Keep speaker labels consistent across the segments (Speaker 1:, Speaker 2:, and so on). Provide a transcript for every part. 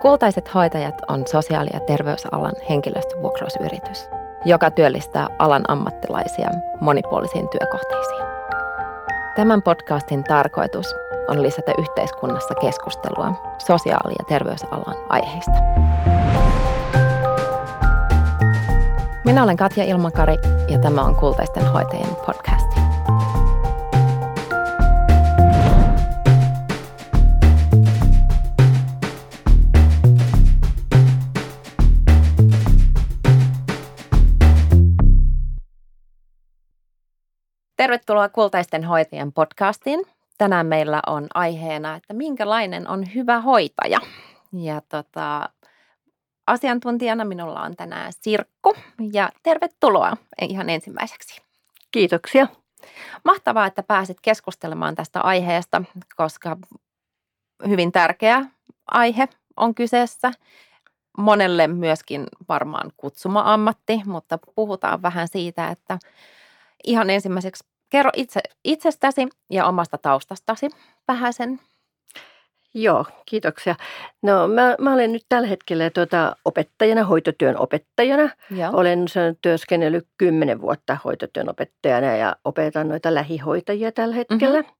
Speaker 1: Kultaiset hoitajat on sosiaali- ja terveysalan henkilöstövuokrausyritys, joka työllistää alan ammattilaisia monipuolisiin työkohteisiin. Tämän podcastin tarkoitus on lisätä yhteiskunnassa keskustelua sosiaali- ja terveysalan aiheista. Minä olen Katja Ilmakari ja tämä on Kultaisten hoitajien podcast. Tervetuloa Kultaisten hoitajien podcastiin. Tänään meillä on aiheena, että minkälainen on hyvä hoitaja. Ja tota, asiantuntijana minulla on tänään Sirkku ja tervetuloa ihan ensimmäiseksi.
Speaker 2: Kiitoksia.
Speaker 1: Mahtavaa, että pääsit keskustelemaan tästä aiheesta, koska hyvin tärkeä aihe on kyseessä. Monelle myöskin varmaan kutsuma ammatti, mutta puhutaan vähän siitä, että ihan ensimmäiseksi kerro itse, itsestäsi ja omasta taustastasi vähän sen.
Speaker 2: Joo, kiitoksia. No mä, mä olen nyt tällä hetkellä tuota, opettajana, hoitotyön opettajana. Joo. Olen työskennellyt kymmenen vuotta hoitotyön opettajana ja opetan noita lähihoitajia tällä hetkellä. Mm-hmm.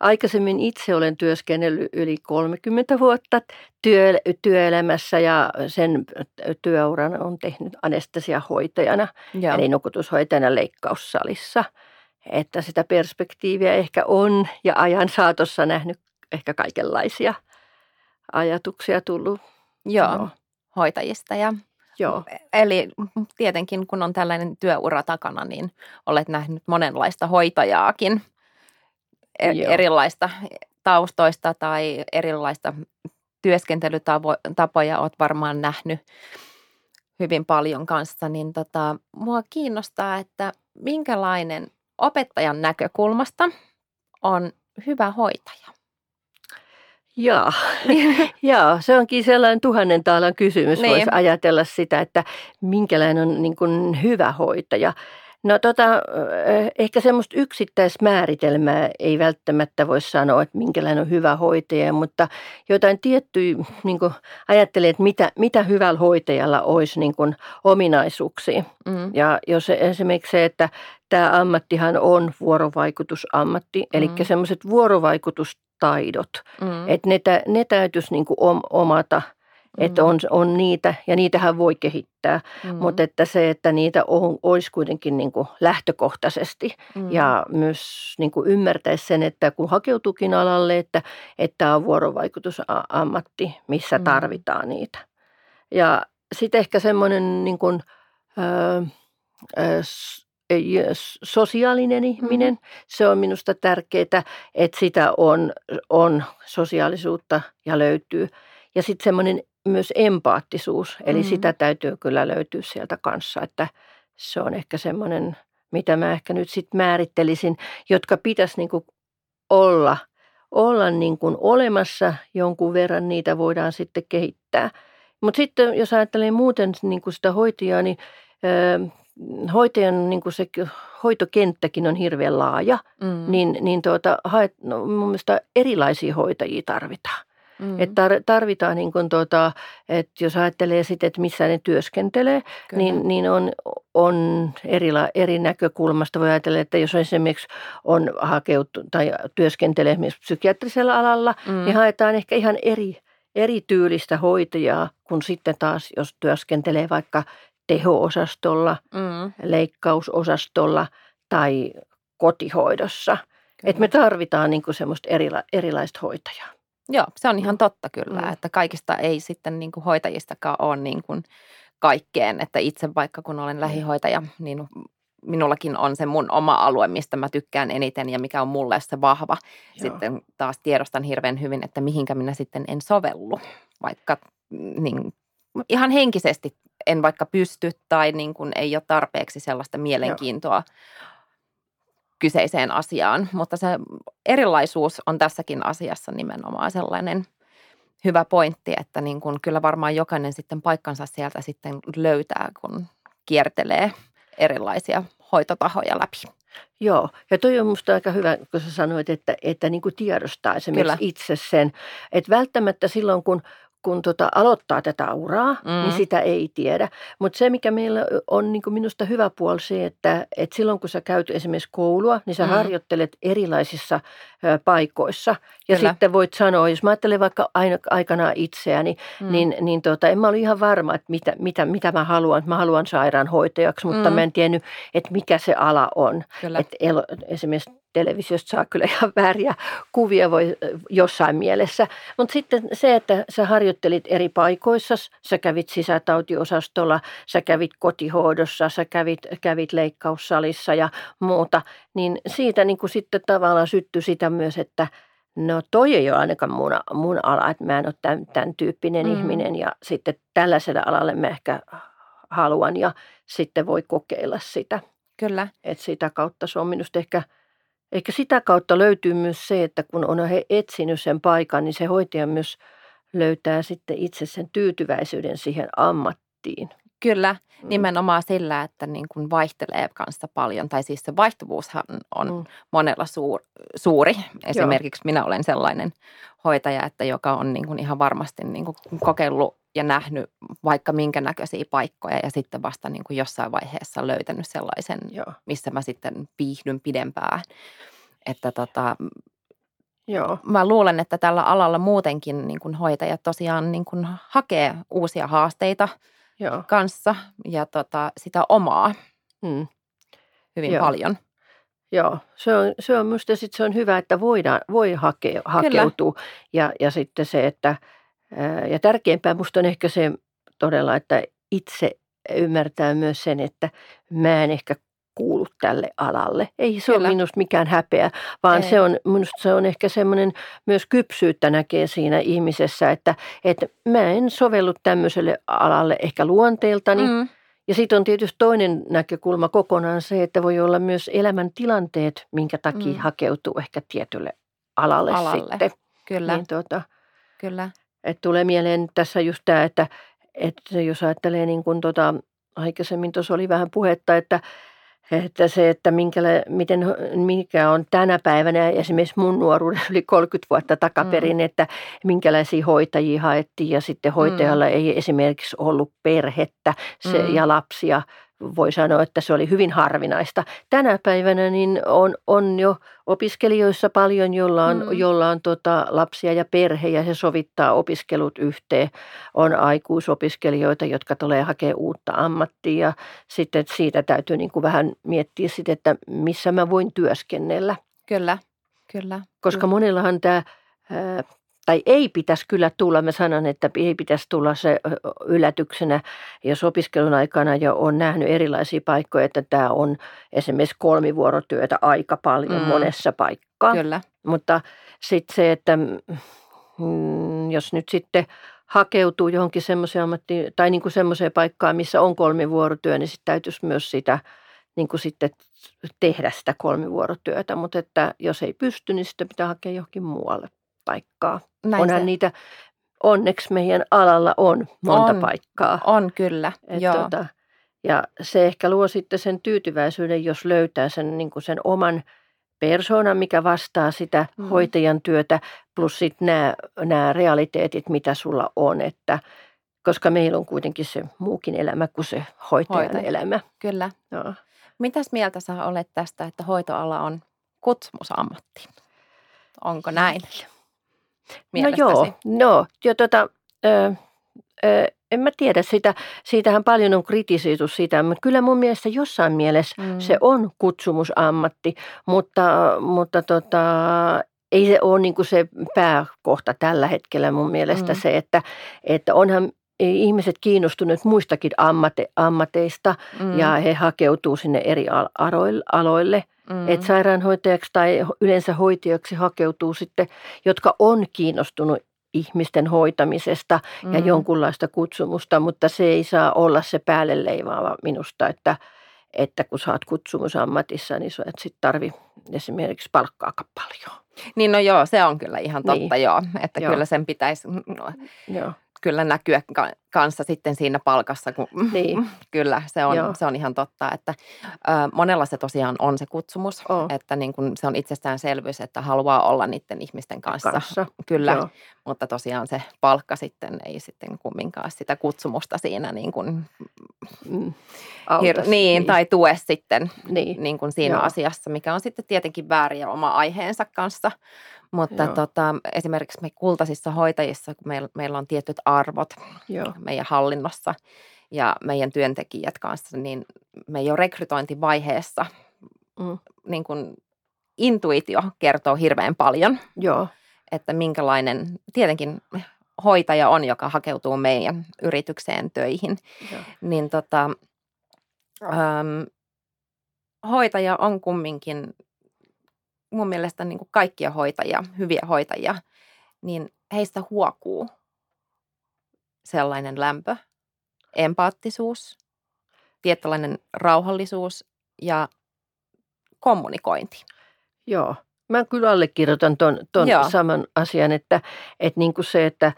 Speaker 2: Aikaisemmin itse olen työskennellyt yli 30 vuotta työ, työelämässä ja sen työuran on tehnyt anestesiahoitajana, Joo. eli nukutushoitajana leikkaussalissa. Että sitä perspektiiviä ehkä on ja ajan saatossa nähnyt ehkä kaikenlaisia ajatuksia tullut.
Speaker 1: Joo, no. hoitajista ja Joo. Eli tietenkin kun on tällainen työura takana, niin olet nähnyt monenlaista hoitajaakin Joo. erilaista taustoista tai erilaista työskentelytapoja olet varmaan nähnyt hyvin paljon kanssa, niin tota, mua kiinnostaa, että minkälainen opettajan näkökulmasta on hyvä hoitaja?
Speaker 2: Joo. Joo, se onkin sellainen tuhannen taalan kysymys. Niin. Voisi ajatella sitä, että minkälainen on niin kuin hyvä hoitaja. No tota, ehkä semmoista yksittäismääritelmää ei välttämättä voi sanoa, että minkälainen on hyvä hoitaja, mutta jotain tiettyjä niin ajattelee, että mitä, mitä hyvällä hoitajalla olisi niin kuin ominaisuuksia. Mm. Ja jos esimerkiksi se, että tämä ammattihan on vuorovaikutusammatti, eli mm. semmoiset vuorovaikutustaidot, mm. että ne, ne täytyisi niin kuin omata – Mm. Että on, on niitä, ja niitähän voi kehittää, mm. mutta että se, että niitä on, olisi kuitenkin niin kuin lähtökohtaisesti mm. ja myös niin kuin ymmärtäisi sen, että kun hakeutuukin alalle, että, että on vuorovaikutusammatti, missä mm. tarvitaan niitä. Ja sitten ehkä semmoinen niin kuin, ö, ö, sosiaalinen ihminen. Mm. Se on minusta tärkeää, että sitä on, on sosiaalisuutta ja löytyy. Ja sitten semmoinen myös empaattisuus, eli mm. sitä täytyy kyllä löytyä sieltä kanssa, että se on ehkä semmoinen, mitä mä ehkä nyt sitten määrittelisin, jotka pitäisi niin kuin olla, olla niin kuin olemassa jonkun verran, niitä voidaan sitten kehittää. Mutta sitten jos ajattelee muuten niin kuin sitä hoitajaa, niin ö, hoitajan niin kuin se hoitokenttäkin on hirveän laaja, mm. niin, niin tuota, haet, no, mun mielestä erilaisia hoitajia tarvitaan. Mm. Että tarvitaan, niin kuin tuota, että jos ajattelee sitten, että missä ne työskentelee, niin, niin on, on eri, eri näkökulmasta. Voi ajatella, että jos esimerkiksi on hakeutu tai työskentelee esimerkiksi psykiatrisella alalla, mm. niin haetaan ehkä ihan eri, eri tyylistä hoitajaa kuin sitten taas, jos työskentelee vaikka teho-osastolla, mm. leikkausosastolla tai kotihoidossa. Että me tarvitaan niin semmoista erila, erilaista hoitajaa.
Speaker 1: Joo, se on ihan totta kyllä, mm. että kaikista ei sitten niin kuin hoitajistakaan ole niin kuin kaikkeen, että itse vaikka kun olen lähihoitaja, niin minullakin on se mun oma alue, mistä mä tykkään eniten ja mikä on mulle se vahva. Joo. Sitten taas tiedostan hirveän hyvin, että mihinkä minä sitten en sovellu, vaikka niin, ihan henkisesti en vaikka pysty tai niin kuin ei ole tarpeeksi sellaista mielenkiintoa Joo kyseiseen asiaan, mutta se erilaisuus on tässäkin asiassa nimenomaan sellainen hyvä pointti, että niin kuin kyllä varmaan jokainen sitten paikkansa sieltä sitten löytää, kun kiertelee erilaisia hoitotahoja läpi.
Speaker 2: Joo, ja toi on minusta aika hyvä, kun sä sanoit, että, että niin kuin tiedostaa esimerkiksi Kyllä. itse sen, että välttämättä silloin, kun kun tota aloittaa tätä uraa, mm. niin sitä ei tiedä. Mutta se, mikä meillä on niin minusta hyvä puoli se, että, että silloin kun sä käyt esimerkiksi koulua, niin sä mm. harjoittelet erilaisissa ö, paikoissa. Ja Kyllä. sitten voit sanoa, jos mä ajattelen vaikka aina, aikanaan itseäni, mm. niin, niin tota, en mä ole ihan varma, että mitä, mitä, mitä mä haluan. Mä haluan sairaanhoitajaksi, mutta mm. mä en tiennyt, että mikä se ala on. Että esimerkiksi televisiosta saa kyllä ihan vääriä kuvia voi jossain mielessä. Mutta sitten se, että sä harjoittelit eri paikoissa, sä kävit sisätautiosastolla, sä kävit kotihoidossa, sä kävit, kävit leikkaussalissa ja muuta, niin siitä niin kuin sitten tavallaan syttyi sitä myös, että no toi ei ole ainakaan mun, mun ala, että mä en ole tämän, tämän tyyppinen mm. ihminen ja sitten tällaiselle alalle mä ehkä haluan ja sitten voi kokeilla sitä.
Speaker 1: Kyllä.
Speaker 2: Että sitä kautta se on minusta ehkä – Ehkä sitä kautta löytyy myös se, että kun on he etsinyt sen paikan, niin se hoitaja myös löytää sitten itse sen tyytyväisyyden siihen ammattiin.
Speaker 1: Kyllä, mm. nimenomaan sillä, että niin kuin vaihtelee kanssa paljon, tai siis se vaihtuvuushan on mm. monella suur, suuri. Esimerkiksi Joo. minä olen sellainen hoitaja, että joka on niin kuin ihan varmasti niin kuin kokeillut ja nähnyt vaikka minkä näköisiä paikkoja ja sitten vasta niin kuin jossain vaiheessa löytänyt sellaisen, Joo. missä mä sitten viihdyn pidempään. Että tota, Joo. mä luulen, että tällä alalla muutenkin niin kuin hoitajat tosiaan niin kuin hakee uusia haasteita Joo. kanssa ja tota, sitä omaa hmm. hyvin Joo. paljon.
Speaker 2: Joo, se on, se on minusta sit se on hyvä, että voidaan, voi hakea, hakeutua ja, ja sitten se, että – ja tärkeämpää minusta on ehkä se todella, että itse ymmärtää myös sen, että mä en ehkä kuulu tälle alalle. Ei se Kyllä. ole minusta mikään häpeä, vaan Ei. se on, minusta se on ehkä semmoinen myös kypsyyttä näkee siinä ihmisessä, että, että mä en sovellu tämmöiselle alalle ehkä luonteeltani. Mm. Ja sitten on tietysti toinen näkökulma kokonaan se, että voi olla myös elämäntilanteet, minkä takia mm. hakeutuu ehkä tietylle alalle, alalle. sitten.
Speaker 1: Kyllä. Niin tuota, Kyllä.
Speaker 2: Et tulee mieleen tässä just tämä, että, että jos ajattelee niin kuin tota, aikaisemmin tuossa oli vähän puhetta, että, että se, että minkäla, miten, mikä on tänä päivänä esimerkiksi mun nuoruudessa yli 30 vuotta takaperin, mm. että minkälaisia hoitajia haettiin ja sitten hoitajalla mm. ei esimerkiksi ollut perhettä se, mm. ja lapsia voi sanoa, että se oli hyvin harvinaista. Tänä päivänä niin on, on jo opiskelijoissa paljon, jolla on, mm. jolla on tota lapsia ja perhe ja se sovittaa opiskelut yhteen. On aikuisopiskelijoita, jotka tulee hakemaan uutta ammattia ja sitten siitä täytyy niin kuin vähän miettiä sitten, että missä mä voin työskennellä.
Speaker 1: Kyllä, kyllä.
Speaker 2: Koska monellahan tämä tai ei pitäisi kyllä tulla, mä sanon, että ei pitäisi tulla se yllätyksenä, jos opiskelun aikana jo on nähnyt erilaisia paikkoja, että tämä on esimerkiksi kolmivuorotyötä aika paljon mm. monessa paikkaa.
Speaker 1: Kyllä.
Speaker 2: Mutta sitten se, että mm, jos nyt sitten hakeutuu johonkin semmoiseen ammattiin tai niin kuin semmoiseen paikkaan, missä on kolmivuorotyö, niin sitten täytyisi myös sitä niin kuin sitten tehdä sitä kolmivuorotyötä, mutta että jos ei pysty, niin sitten pitää hakea johonkin muualle paikkaa. Näin Onhan se. niitä, onneksi meidän alalla on monta
Speaker 1: on,
Speaker 2: paikkaa.
Speaker 1: On kyllä,
Speaker 2: Et joo. Tota, ja se ehkä luo sitten sen tyytyväisyyden, jos löytää sen, niin kuin sen oman persoonan, mikä vastaa sitä mm. hoitajan työtä, plus sitten nämä, nämä realiteetit, mitä sulla on, että koska meillä on kuitenkin se muukin elämä kuin se hoitajan Hoitaja. elämä.
Speaker 1: Kyllä. No. Mitäs mieltä sä olet tästä, että hoitoala on kutsumusammatti? Onko näin?
Speaker 2: Mielestäsi? No joo, no, jo tota, ö, ö, en mä tiedä sitä, siitähän paljon on kritisoitu sitä, mutta kyllä mun mielestä jossain mielessä mm. se on kutsumusammatti, mutta, mutta tota, ei se ole niin se pääkohta tällä hetkellä mun mielestä mm. se, että, että onhan ihmiset kiinnostuneet muistakin ammate, ammateista mm. ja he hakeutuu sinne eri aloille. Mm. Että sairaanhoitajaksi tai yleensä hoitajaksi hakeutuu sitten, jotka on kiinnostunut ihmisten hoitamisesta mm. ja jonkunlaista kutsumusta, mutta se ei saa olla se päälle leimaava minusta, että, että kun sä oot kutsumusammatissa, niin sä et sitten tarvi esimerkiksi palkkaa paljon.
Speaker 1: Niin no joo, se on kyllä ihan totta niin. joo, että joo. kyllä sen pitäisi no,
Speaker 2: joo
Speaker 1: kyllä näkyä kanssa sitten siinä palkassa, kun niin. kyllä se on, se on ihan totta, että ö, monella se tosiaan on se kutsumus, oh. että niin kun se on itsestäänselvyys, että haluaa olla niiden ihmisten kanssa, kanssa. kyllä, Joo. mutta tosiaan se palkka sitten ei sitten kumminkaan sitä kutsumusta siinä niin kuin, mm. hir- niin, niin, tai tue sitten niin. Niin kuin siinä Joo. asiassa, mikä on sitten tietenkin väärin ja oma aiheensa kanssa, mutta tota, esimerkiksi me kultaisissa hoitajissa, kun meillä, meillä on tietyt arvot Joo. meidän hallinnossa ja meidän työntekijät kanssa, niin me jo rekrytointivaiheessa mm. niin kun intuitio kertoo hirveän paljon.
Speaker 2: Joo.
Speaker 1: Että minkälainen, tietenkin hoitaja on, joka hakeutuu meidän yritykseen töihin. Joo. Niin tota, äm, hoitaja on kumminkin mun mielestä niin kuin kaikkia hoitajia, hyviä hoitajia, niin heistä huokuu sellainen lämpö, empaattisuus, tietynlainen rauhallisuus ja kommunikointi.
Speaker 2: Joo. Mä kyllä allekirjoitan ton, ton saman asian, että, että niin kuin se, että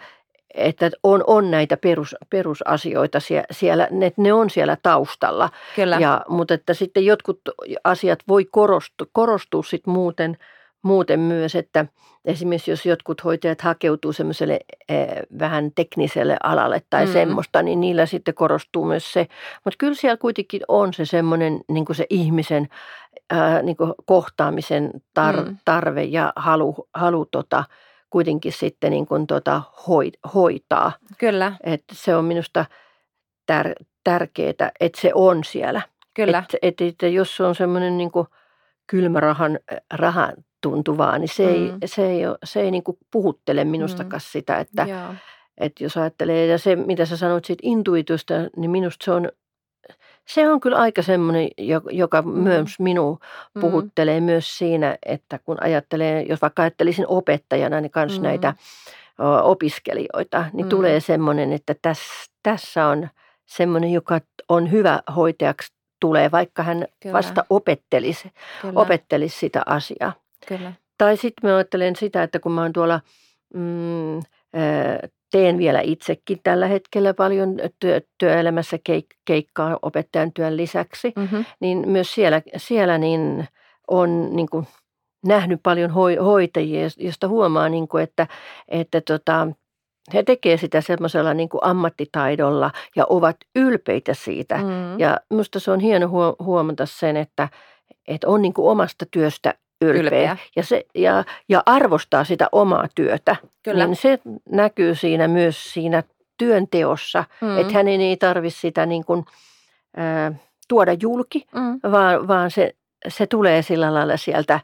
Speaker 2: että on, on näitä perus, perusasioita siellä, ne, ne on siellä taustalla.
Speaker 1: Kyllä.
Speaker 2: Ja, mutta että sitten jotkut asiat voi korostua, korostua sitten muuten, muuten myös, että esimerkiksi jos jotkut hoitajat hakeutuu semmoiselle eh, vähän tekniselle alalle tai mm. semmoista, niin niillä sitten korostuu myös se. Mutta kyllä siellä kuitenkin on se semmoinen niin se ihmisen ää, niin kohtaamisen tar, mm. tarve ja halu, halu tota, kuitenkin sitten niin kuin tota hoitaa.
Speaker 1: Kyllä.
Speaker 2: Että se on minusta tär, tärkeää, että se on siellä.
Speaker 1: Kyllä.
Speaker 2: Että et, et, jos se on semmoinen niin kylmä rahan, rahan tuntuvaa, niin se mm. ei, se ei, se ei niin kuin puhuttele minustakaan mm. sitä, että, että jos ajattelee, ja se mitä sä sanoit siitä intuitiosta, niin minusta se on se on kyllä aika semmoinen, joka mm. myös minua mm. puhuttelee mm. myös siinä, että kun ajattelee, jos vaikka ajattelisin opettajana, niin myös mm. näitä opiskelijoita, niin mm. tulee semmoinen, että tässä, tässä on semmoinen, joka on hyvä hoitajaksi tulee, vaikka hän kyllä. vasta opettelisi, kyllä. opettelisi sitä asiaa.
Speaker 1: Kyllä.
Speaker 2: Tai sitten mä ajattelen sitä, että kun mä oon tuolla mm, teen vielä itsekin tällä hetkellä paljon työ, työelämässä keik, keikkaa opettajan työn lisäksi, mm-hmm. niin myös siellä, siellä niin on niin kuin nähnyt paljon hoitajia, josta huomaa, niin kuin, että, että tota, he tekevät sitä semmoisella niin ammattitaidolla ja ovat ylpeitä siitä. Mm. Ja minusta se on hieno huomata sen, että, että on niin kuin omasta työstä ylpeä, ylpeä. Ja, se, ja, ja arvostaa sitä omaa työtä, Kyllä. niin se näkyy siinä myös siinä työnteossa, mm. että hänen ei tarvitse sitä niin kuin, ää, tuoda julki, mm. vaan, vaan se, se tulee sillä lailla sieltä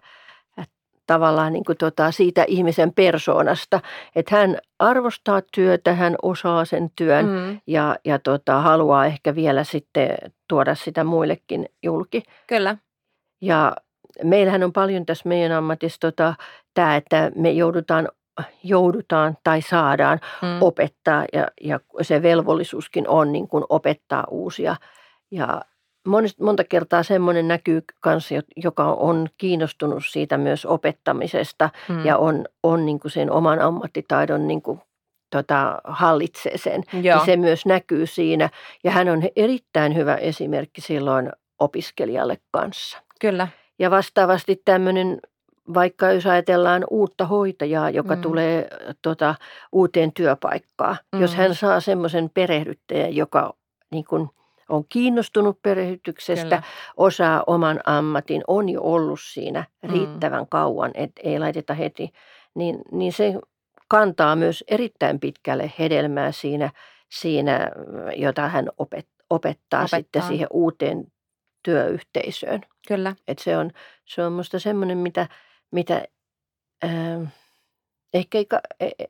Speaker 2: tavallaan niin kuin tota, siitä ihmisen persoonasta, että hän arvostaa työtä, hän osaa sen työn mm. ja, ja tota, haluaa ehkä vielä sitten tuoda sitä muillekin julki.
Speaker 1: Kyllä.
Speaker 2: Ja meillähän on paljon tässä meidän ammatissa tota, tämä, että me joudutaan joudutaan tai saadaan mm. opettaa ja, ja se velvollisuuskin on niin kuin opettaa uusia. Ja monesta, monta kertaa semmoinen näkyy kanssa, joka on kiinnostunut siitä myös opettamisesta mm. ja on, on niin kuin sen oman ammattitaidon niin kuin tota, hallitsee sen. Niin se myös näkyy siinä ja hän on erittäin hyvä esimerkki silloin opiskelijalle kanssa.
Speaker 1: Kyllä.
Speaker 2: Ja vastaavasti tämmöinen, vaikka jos ajatellaan uutta hoitajaa, joka mm. tulee tota, uuteen työpaikkaan, mm. jos hän saa semmoisen perehdyttäjän, joka niin kuin, on kiinnostunut perehdytyksestä, Kyllä. osaa oman ammatin, on jo ollut siinä mm. riittävän mm. kauan, että ei laiteta heti, niin, niin se kantaa myös erittäin pitkälle hedelmää siinä, siinä jota hän opet, opettaa, opettaa sitten siihen uuteen työyhteisöön.
Speaker 1: Kyllä.
Speaker 2: Et se on, se on musta semmoinen, mitä, mitä äh, ehkä ei, e, e,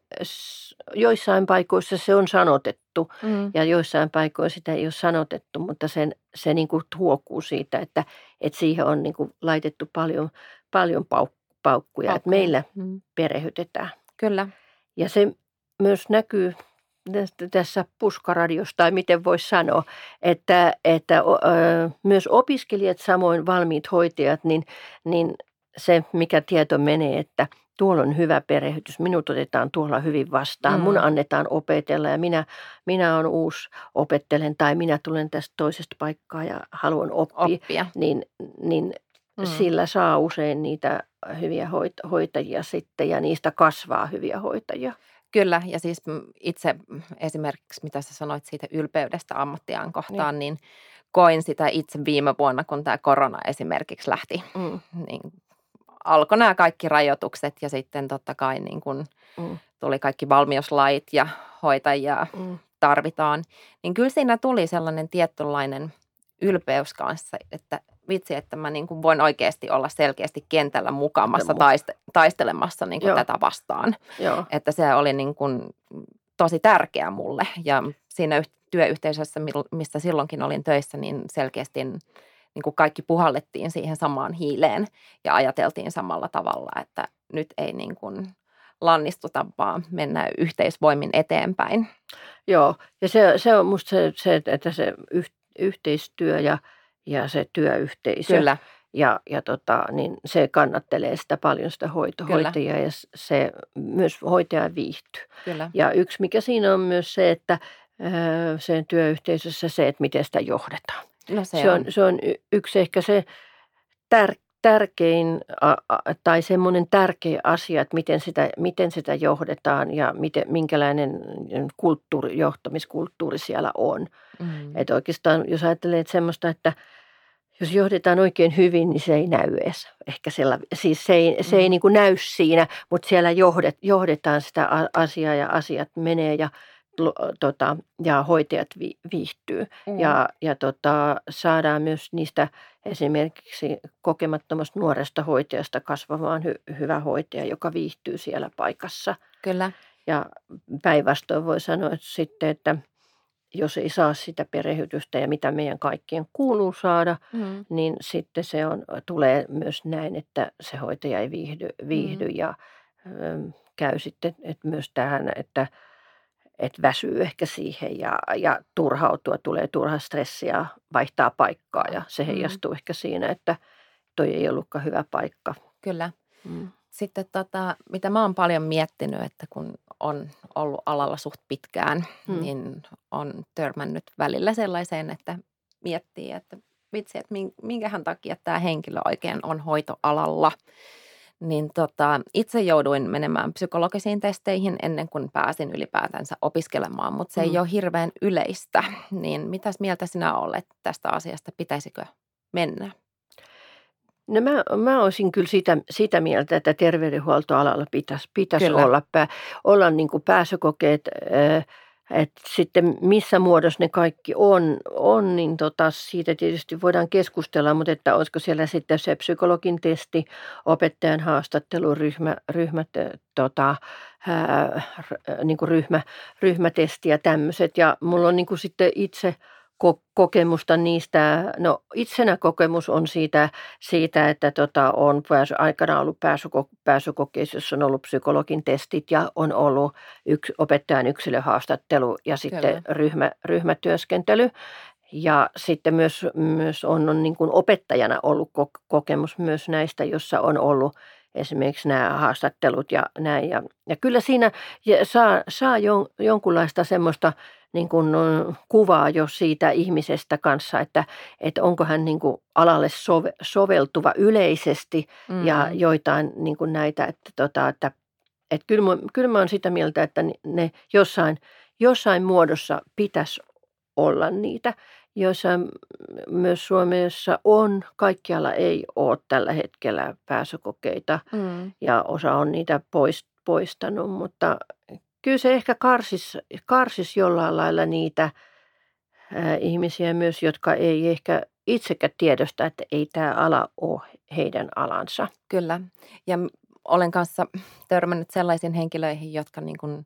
Speaker 2: joissain paikoissa se on sanotettu mm. ja joissain paikoissa sitä ei ole sanotettu, mutta sen, se niin kuin huokuu siitä, että, että siihen on niin kuin laitettu paljon, paljon pauk- paukkuja, että meillä mm. perehytetään.
Speaker 1: Kyllä.
Speaker 2: Ja se myös näkyy tässä puskaradiossa, tai miten voisi sanoa, että, että myös opiskelijat, samoin valmiit hoitajat, niin, niin se, mikä tieto menee, että tuolla on hyvä perehdytys, minut otetaan tuolla hyvin vastaan, mm. mun annetaan opetella ja minä, minä olen uusi opettelen tai minä tulen tästä toisesta paikkaa ja haluan oppia,
Speaker 1: Oppia.
Speaker 2: niin, niin mm. sillä saa usein niitä hyviä hoit- hoitajia sitten ja niistä kasvaa hyviä hoitajia.
Speaker 1: Kyllä, ja siis itse esimerkiksi, mitä sä sanoit siitä ylpeydestä ammattiaan kohtaan, niin, niin koin sitä itse viime vuonna, kun tämä korona esimerkiksi lähti. Mm. Niin alkoi nämä kaikki rajoitukset ja sitten totta kai niin kun mm. tuli kaikki valmiuslait ja hoitajia mm. tarvitaan. Niin kyllä siinä tuli sellainen tietynlainen ylpeys kanssa, että vitsi, että mä niin kuin voin oikeasti olla selkeästi kentällä mukamassa taiste- taistelemassa niin kuin tätä vastaan. Joo. Että se oli niin kuin tosi tärkeä mulle ja siinä työyhteisössä, missä silloinkin olin töissä, niin selkeästi niin kuin kaikki puhallettiin siihen samaan hiileen ja ajateltiin samalla tavalla, että nyt ei niin kuin lannistuta, vaan mennä yhteisvoimin eteenpäin.
Speaker 2: Joo, ja se, se on musta se, se että se yhteistyö ja, ja se työyhteisö.
Speaker 1: Kyllä.
Speaker 2: Ja, ja tota, niin se kannattelee sitä paljon sitä hoito, hoitajaa ja se myös hoitaja viihtyy.
Speaker 1: Kyllä.
Speaker 2: Ja yksi mikä siinä on myös se, että sen työyhteisössä se, että miten sitä johdetaan.
Speaker 1: No se,
Speaker 2: se, on. on. se on yksi ehkä se tär, tärkein tai semmoinen tärkeä asia, että miten sitä, miten sitä johdetaan ja miten, minkälainen kulttuuri, johtamiskulttuuri siellä on. Mm. Että oikeastaan, jos ajattelee että semmoista, että jos johdetaan oikein hyvin, niin se ei näy edes. Ehkä siellä, siis se ei, se ei mm. niin kuin näy siinä, mutta siellä johdet, johdetaan sitä asiaa ja asiat menee ja tota, ja hoitajat vi, viihtyy. Mm. Ja, ja tota, saadaan myös niistä esimerkiksi kokemattomasta nuoresta hoitajasta kasvamaan hy, hyvä hoitaja, joka viihtyy siellä paikassa.
Speaker 1: Kyllä.
Speaker 2: Ja päinvastoin voi sanoa että sitten, että jos ei saa sitä perehdytystä ja mitä meidän kaikkien kuuluu saada, mm. niin sitten se on, tulee myös näin, että se hoitaja ei viihdy, viihdy mm. ja ö, käy sitten että myös tähän, että – että väsyy ehkä siihen ja, ja turhautua, tulee turha stressiä, vaihtaa paikkaa ja se mm. heijastuu mm. ehkä siinä, että toi ei ollutkaan hyvä paikka.
Speaker 1: Kyllä. Mm. Sitten tota, mitä mä oon paljon miettinyt, että kun on ollut alalla suht pitkään, mm. niin on törmännyt välillä sellaiseen, että miettii, että vitsi, että minkähän takia tämä henkilö oikein on hoitoalalla – niin tota, itse jouduin menemään psykologisiin testeihin ennen kuin pääsin ylipäätänsä opiskelemaan, mutta se mm. ei ole hirveän yleistä. Niin mitäs mieltä sinä olet tästä asiasta? Pitäisikö mennä?
Speaker 2: No mä, mä olisin kyllä sitä, sitä mieltä, että terveydenhuoltoalalla pitäisi, pitäisi olla, pää, olla niin kuin pääsykokeet äh, että sitten missä muodossa ne kaikki on, on niin tota, siitä tietysti voidaan keskustella, mutta että olisiko siellä sitten se psykologin testi, opettajan haastattelu, ryhmä, ryhmät, tota, ää, niin kuin ryhmä, ryhmätesti ja tämmöiset. Ja mulla on niin kuin sitten itse – kokemusta niistä, no itsenä kokemus on siitä, siitä että tota, on pääsy, aikana ollut pääsyko, pääsykokeissa, jossa on ollut psykologin testit ja on ollut yks, opettajan yksilöhaastattelu ja sitten ryhmä, ryhmätyöskentely. Ja sitten myös, myös on, on niin kuin opettajana ollut kokemus myös näistä, jossa on ollut esimerkiksi nämä haastattelut ja näin. Ja, ja kyllä siinä saa, saa jon, jonkunlaista semmoista niin kuin kuvaa jo siitä ihmisestä kanssa, että, että onko hän niin kuin alalle sove, soveltuva yleisesti mm. ja joitain niin kuin näitä, että, tota, että, että kyllä, mä, kyllä mä olen sitä mieltä, että ne jossain, jossain muodossa pitäisi olla niitä. Joissain myös Suomessa on, kaikkialla ei ole tällä hetkellä pääsykokeita mm. ja osa on niitä poist, poistanut, mutta kyllä se ehkä karsis, karsis jollain lailla niitä ää, ihmisiä myös, jotka ei ehkä itsekään tiedosta, että ei tämä ala ole heidän alansa.
Speaker 1: Kyllä. Ja olen kanssa törmännyt sellaisiin henkilöihin, jotka niin kuin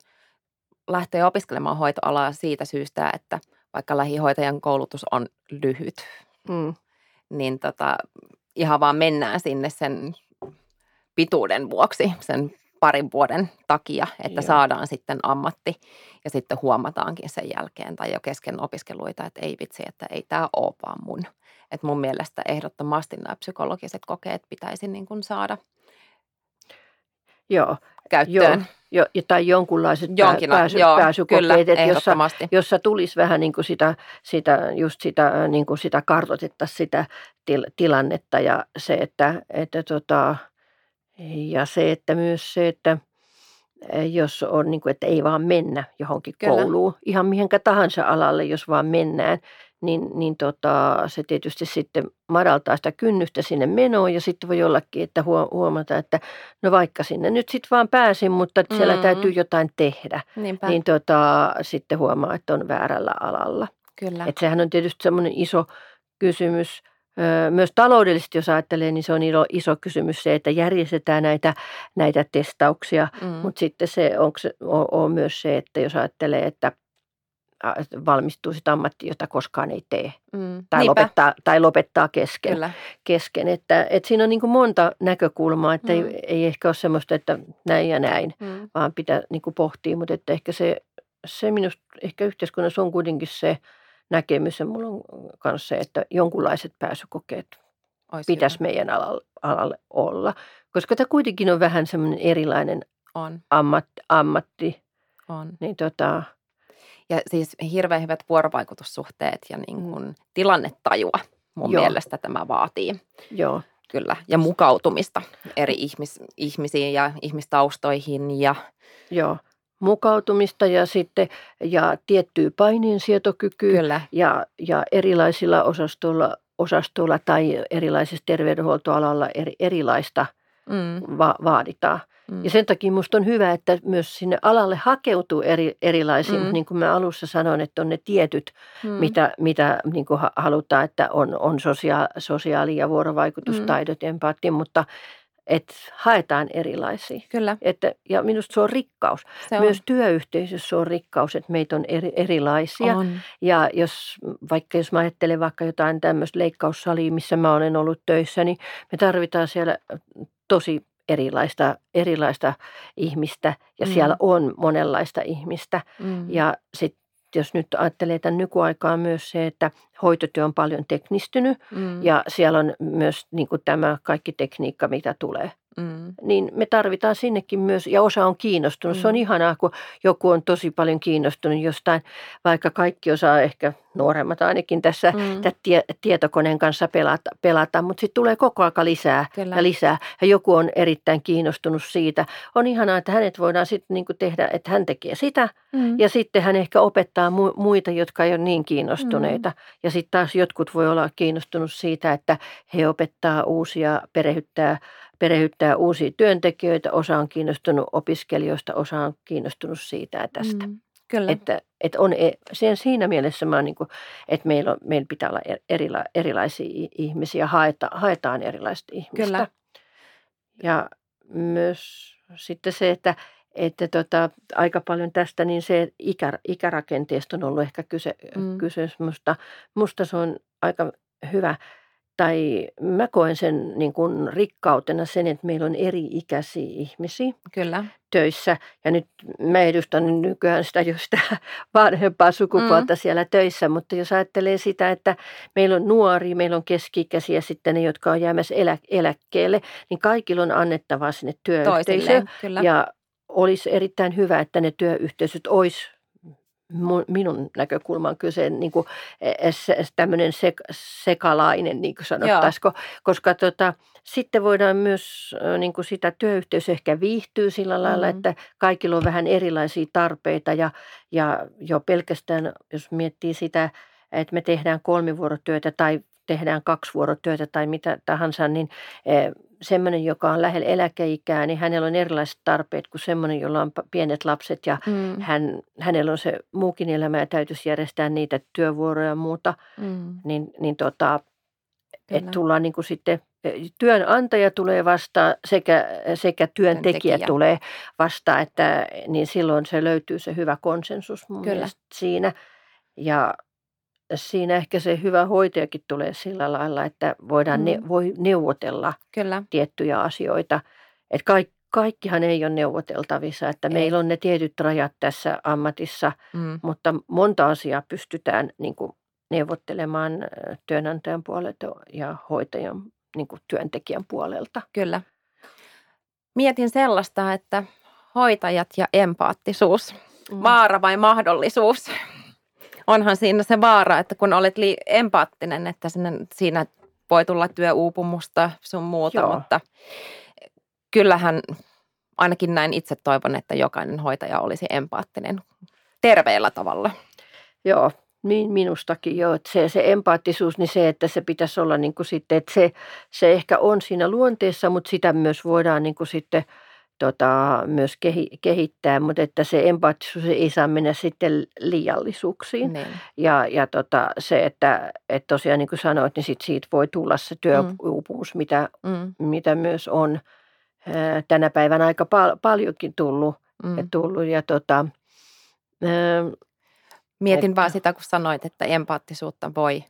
Speaker 1: lähtee opiskelemaan hoitoalaa siitä syystä, että vaikka lähihoitajan koulutus on lyhyt, mm. niin tota, ihan vaan mennään sinne sen pituuden vuoksi, sen parin vuoden takia, että Joo. saadaan sitten ammatti ja sitten huomataankin sen jälkeen tai jo kesken opiskeluita, että ei vitsi, että ei tämä ole vaan mun. että mun mielestä ehdottomasti nämä psykologiset kokeet pitäisi niin kuin saada
Speaker 2: Joo,
Speaker 1: käyttöön.
Speaker 2: Jo, jo, tai jonkunlaiset
Speaker 1: Jonkin,
Speaker 2: pääsy,
Speaker 1: joo,
Speaker 2: pääsykokeet,
Speaker 1: kyllä,
Speaker 2: jossa, jossa tulisi vähän niin kuin sitä, sitä, just sitä, niin kuin sitä kartoitettaisiin sitä til, tilannetta ja se, että, että tota, ja se, että myös se, että jos on niin kuin, että ei vaan mennä johonkin
Speaker 1: Kyllä.
Speaker 2: kouluun, ihan mihinkä tahansa alalle, jos vaan mennään, niin, niin tota, se tietysti sitten madaltaa sitä kynnystä sinne menoon ja sitten voi ollakin, että huo- huomata, että no vaikka sinne nyt sitten vaan pääsin, mutta että siellä
Speaker 1: Mm.
Speaker 2: täytyy jotain tehdä,
Speaker 1: Niinpä,
Speaker 2: niin tota, sitten huomaa, että on väärällä alalla.
Speaker 1: kyllä.
Speaker 2: Et sehän on tietysti semmoinen iso kysymys, myös taloudellisesti, jos ajattelee, niin se on iso, iso kysymys se, että järjestetään näitä, näitä testauksia,
Speaker 1: mm.
Speaker 2: mutta sitten se, onko se on, on myös se, että jos ajattelee, että valmistuu sitä ammattia, jota koskaan ei tee
Speaker 1: mm.
Speaker 2: tai,
Speaker 1: Niinpä,
Speaker 2: lopettaa, tai lopettaa kesken.
Speaker 1: Kyllä,
Speaker 2: kesken. Että, että siinä on niin monta näkökulmaa, että
Speaker 1: Mm.
Speaker 2: ei, ei ehkä ole semmoista, että näin ja näin,
Speaker 1: mm.
Speaker 2: vaan pitää niin pohtia, mutta että ehkä se, se minusta, ehkä yhteiskunnassa on kuitenkin se näkemys ja mulla on myös se, että jonkunlaiset pääsykokeet
Speaker 1: Ois
Speaker 2: pitäisi
Speaker 1: hyvä.
Speaker 2: meidän alalle, alalle olla, koska tämä kuitenkin on vähän semmoinen erilainen
Speaker 1: On,
Speaker 2: ammat, ammatti,
Speaker 1: on.
Speaker 2: niin tota,
Speaker 1: Ja siis hirveän hyvät vuorovaikutussuhteet ja niin kuin tilannetajua mun
Speaker 2: Joo.
Speaker 1: mielestä tämä vaatii.
Speaker 2: joo,
Speaker 1: Kyllä, ja mukautumista eri ihmis, ihmisiin ja ihmistaustoihin ja
Speaker 2: joo, mukautumista ja sitten ja tiettyä paineensietokykyä
Speaker 1: kyllä,
Speaker 2: ja, ja erilaisilla osastoilla, osastoilla tai erilaisissa terveydenhuoltoalalla eri, erilaista
Speaker 1: mm,
Speaker 2: va, vaaditaan.
Speaker 1: mm,
Speaker 2: Ja sen takia minusta on hyvä, että myös sinne alalle hakeutuu eri, erilaisiin,
Speaker 1: Mm.
Speaker 2: niin kuin mä alussa sanoin, että on ne tietyt,
Speaker 1: mm,
Speaker 2: mitä, mitä niin kuin ha- halutaan, että on, on sosia, sosiaali- ja vuorovaikutustaidot ja empaattia, mutta että haetaan erilaisia.
Speaker 1: Kyllä,
Speaker 2: Että, ja minusta se on rikkaus.
Speaker 1: se
Speaker 2: Myös
Speaker 1: on.
Speaker 2: työyhteisössä on rikkaus, että meitä on eri, erilaisia.
Speaker 1: on.
Speaker 2: Ja jos, vaikka jos mä ajattelen vaikka jotain tämmöistä leikkaussalia, missä mä olen ollut töissä, niin me tarvitaan siellä tosi erilaista, erilaista ihmistä ja
Speaker 1: Mm.
Speaker 2: siellä on monenlaista ihmistä.
Speaker 1: Mm,
Speaker 2: Ja sitten jos nyt ajattelee tämän nykyaikaa myös se, että hoitotyö on paljon teknistynyt
Speaker 1: mm,
Speaker 2: ja siellä on myös niin kuin tämä kaikki tekniikka, mitä tulee
Speaker 1: mm,
Speaker 2: niin me tarvitaan sinnekin myös, ja osa on kiinnostunut. Se on
Speaker 1: Mm.
Speaker 2: ihanaa, kun joku on tosi paljon kiinnostunut jostain, vaikka kaikki osaa ehkä nuoremmat ainakin tässä
Speaker 1: mm,
Speaker 2: tie, tietokoneen kanssa pelata, pelata mutta sitten tulee koko aika lisää
Speaker 1: Kyllä.
Speaker 2: ja lisää. Ja joku on erittäin kiinnostunut siitä. On ihanaa, että hänet voidaan sitten niinku tehdä, että hän tekee sitä,
Speaker 1: mm,
Speaker 2: ja sitten hän ehkä opettaa mu- muita, jotka ei ole niin kiinnostuneita.
Speaker 1: Mm.
Speaker 2: Ja sitten taas jotkut voi olla kiinnostunut siitä, että he opettaa uusia, perehyttää, perehyttää uusia työntekijöitä. Osa on kiinnostunut opiskelijoista, osa on kiinnostunut siitä ja tästä.
Speaker 1: mm, Kyllä,
Speaker 2: Että, että on, e- sen, siinä mielessä mä niin kuin, että meillä, on, meillä pitää olla er- erila, erilaisia ihmisiä, haeta, haetaan erilaista ihmistä.
Speaker 1: Kyllä.
Speaker 2: Ja myös sitten se, että, että tota, aika paljon tästä, niin se ikä, ikärakenteesta on ollut ehkä kyse,
Speaker 1: mm.
Speaker 2: kyse musta, musta se on aika hyvä. Tai mä koen sen niin kuin rikkautena sen, että meillä on eri-ikäisiä ihmisiä
Speaker 1: kyllä,
Speaker 2: töissä. Ja nyt mä edustan nykyään sitä just sitä vanhempaa sukupuolta mm. siellä töissä, mutta jos ajattelee sitä, että meillä on nuoria, meillä on keski-ikäisiä sitten ne, jotka on jäämässä elä, eläkkeelle, niin kaikilla on annettavaa sinne työyhteisöön. Ja olisi erittäin hyvä, että ne työyhteisöt olisi minun näkökulman kyse niin kuin tämmöinen sek, sekalainen, niin kuin sanottaisiko, koska tota, sitten voidaan myös niin kuin sitä työyhteisö ehkä viihtyy sillä lailla,
Speaker 1: Mm.
Speaker 2: että kaikilla on vähän erilaisia tarpeita ja, ja jo pelkästään, jos miettii sitä, että me tehdään kolmivuorotyötä tai tehdään kaksivuorotyötä tai mitä tahansa, niin eh, semmoinen, joka on lähellä eläkeikää, niin hänellä on erilaiset tarpeet kuin semmoinen, jolla on pienet lapset ja
Speaker 1: mm,
Speaker 2: hän, hänellä on se muukin elämä ja täytyisi järjestää niitä työvuoroja ja muuta,
Speaker 1: mm,
Speaker 2: niin, niin tota, että tullaan niin kuin sitten, eh, työnantaja tulee vastaan sekä, sekä työntekijä,
Speaker 1: Työntekijä.
Speaker 2: tulee vastaan, että niin silloin se löytyy se hyvä konsensus mun
Speaker 1: Kyllä.
Speaker 2: siinä. Ja siinä ehkä se hyvä hoitajakin tulee sillä lailla, että voidaan
Speaker 1: Mm.
Speaker 2: ne, voi neuvotella
Speaker 1: kyllä,
Speaker 2: tiettyjä asioita. Että kaikki, kaikkihan ei ole neuvoteltavissa, että
Speaker 1: Ei.
Speaker 2: meillä on ne tietyt rajat tässä ammatissa,
Speaker 1: mm,
Speaker 2: mutta monta asiaa pystytään niin kuin neuvottelemaan työnantajan puolelta ja hoitajan niin kuin työntekijän puolelta.
Speaker 1: Kyllä. Mietin sellaista, että hoitajat ja empaattisuus, mm. vaara vai mahdollisuus? Onhan siinä se vaara, että kun olet li- empaattinen, että sinne, siinä voi tulla työuupumusta sun muuta, Joo. mutta kyllähän ainakin näin itse toivon, että jokainen hoitaja olisi empaattinen terveellä tavalla.
Speaker 2: Joo, minustakin joo. Että se, se empaattisuus, niin se, että se pitäisi olla niin kuin sitten, että se, se ehkä on siinä luonteessa, mutta sitä myös voidaan niin kuin sitten tota, myös kehi, kehittää, mutta että se empaattisuus ei saa mennä sitten liiallisuuksiin. Niin. Ja, ja tota, se, että, että tosiaan niin kuin sanoit, niin sit siitä voi tulla se työuupumus, mm. mitä, mm. mitä myös on ää, tänä päivänä aika pal- paljonkin tullut. Mm. Ja, tullut ja tota, ää,
Speaker 1: Mietin että... vaan sitä, kun sanoit, että empaattisuutta voi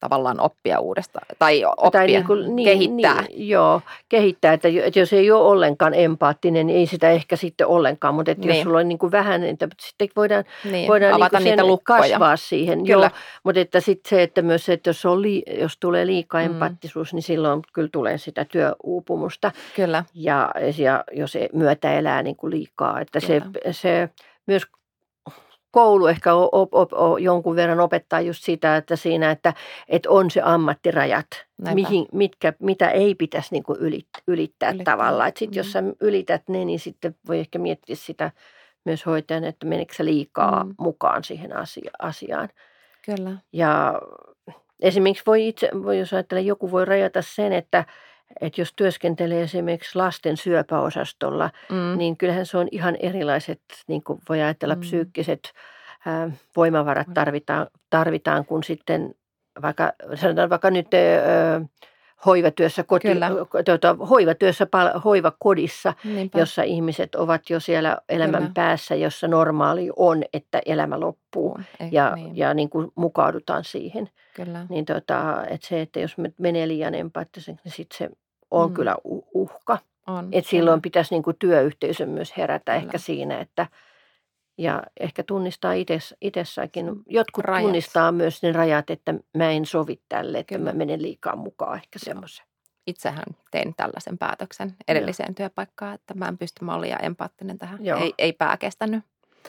Speaker 1: tavallaan oppia uudestaan tai oppia, tai niin kuin, niin, kehittää.
Speaker 2: Niin, joo, kehittää, että, jos ei ole ollenkaan empaattinen, niin ei sitä ehkä sitten ollenkaan, mutta että niin. jos sulla on niin kuin vähän, niin sitten voidaan, niin, voidaan
Speaker 1: Avata niin niitä
Speaker 2: kasvaa siihen. Kyllä. Joo, mutta että sitten se, että myös se, että jos, on li, jos tulee liikaa mm. empaattisuus, niin silloin kyllä tulee sitä työuupumusta.
Speaker 1: Kyllä.
Speaker 2: Ja, ja jos myötä elää niin kuin liikaa, että se, se myös koulu ehkä op, op, op, jonkun verran opettaa just sitä, että siinä, että, että on se ammattirajat, mihin, mitkä, mitä ei pitäisi niin kuin ylittää, ylittää, ylittää. tavallaan. Sitten mm. jos sä ylität ne, niin sitten voi ehkä miettiä sitä myös hoitajan, että meneekö se liikaa mm. mukaan siihen asia, asiaan.
Speaker 1: Kyllä.
Speaker 2: Ja esimerkiksi voi itse, voi jos ajatella, joku voi rajata sen, että että jos työskentelee esimerkiksi lasten syöpäosastolla, mm. niin kyllähän se on ihan erilaiset, niin kuin voi ajatella, mm. psyykkiset ää, voimavarat tarvitaan, tarvitaan, kun sitten vaikka, sanotaan vaikka nyt ää, hoivatyössä, koti, tuota, hoivatyössä hoivakodissa, Niinpä. jossa ihmiset ovat jo siellä elämän Kyllä. päässä, jossa normaali on, että elämä loppuu ei, ja, niin. ja niin kuin mukaudutaan siihen.
Speaker 1: Kyllä.
Speaker 2: Niin tota, että se, että jos menee liian empaattiseksi, niin sitten se on mm. kyllä uhka. On, Et silloin pitäisi niin kuin työyhteisön myös herätä kyllä. ehkä siinä, että ja ehkä tunnistaa itse, itsessäkin. Jotkut rajat. tunnistaa myös ne rajat, että mä en sovi tälle, että kyllä. mä menen liikaa mukaan ehkä semmoisen.
Speaker 1: Itsehän tein tällaisen päätöksen edelliseen Joo. työpaikkaan, että mä en pysty mallia empaattinen tähän. Joo. Ei, ei pää kestänyt.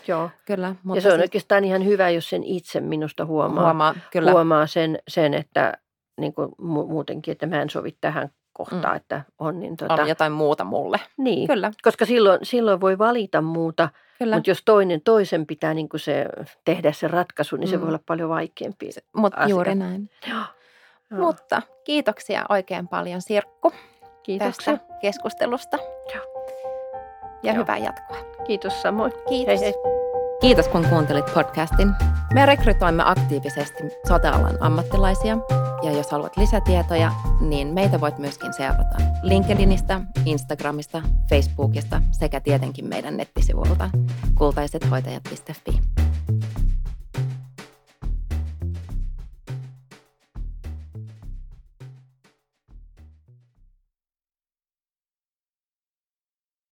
Speaker 2: Joo.
Speaker 1: Kyllä,
Speaker 2: mutta ja se on sit... oikeastaan ihan hyvä, jos sen itse minusta huomaa, huomaa, kyllä. huomaa sen, sen, että niin kuin muutenkin, että mä en sovi tähän kohtaa, mm. että on niin
Speaker 1: tota... On jotain muuta mulle.
Speaker 2: Niin, Kyllä. koska silloin, silloin voi valita muuta, Kyllä. mutta jos toinen toisen pitää niin kuin se, tehdä se ratkaisu, niin mm. se voi olla paljon vaikeampi
Speaker 1: Mutta juuri näin. Joo. Joo. Mutta kiitoksia oikein paljon Sirkku
Speaker 2: Kiitoksia.
Speaker 1: tästä keskustelusta. Joo. Ja Joo. hyvää jatkoa.
Speaker 2: Kiitos samoin.
Speaker 1: Kiitos. Hei hei. Kiitos kun kuuntelit podcastin. Me rekrytoimme aktiivisesti sotealan ammattilaisia ja jos haluat lisätietoja, niin meitä voit myöskin seurata LinkedInistä, Instagramista, Facebookista sekä tietenkin meidän nettisivuilta kultaisethoitajat.fi.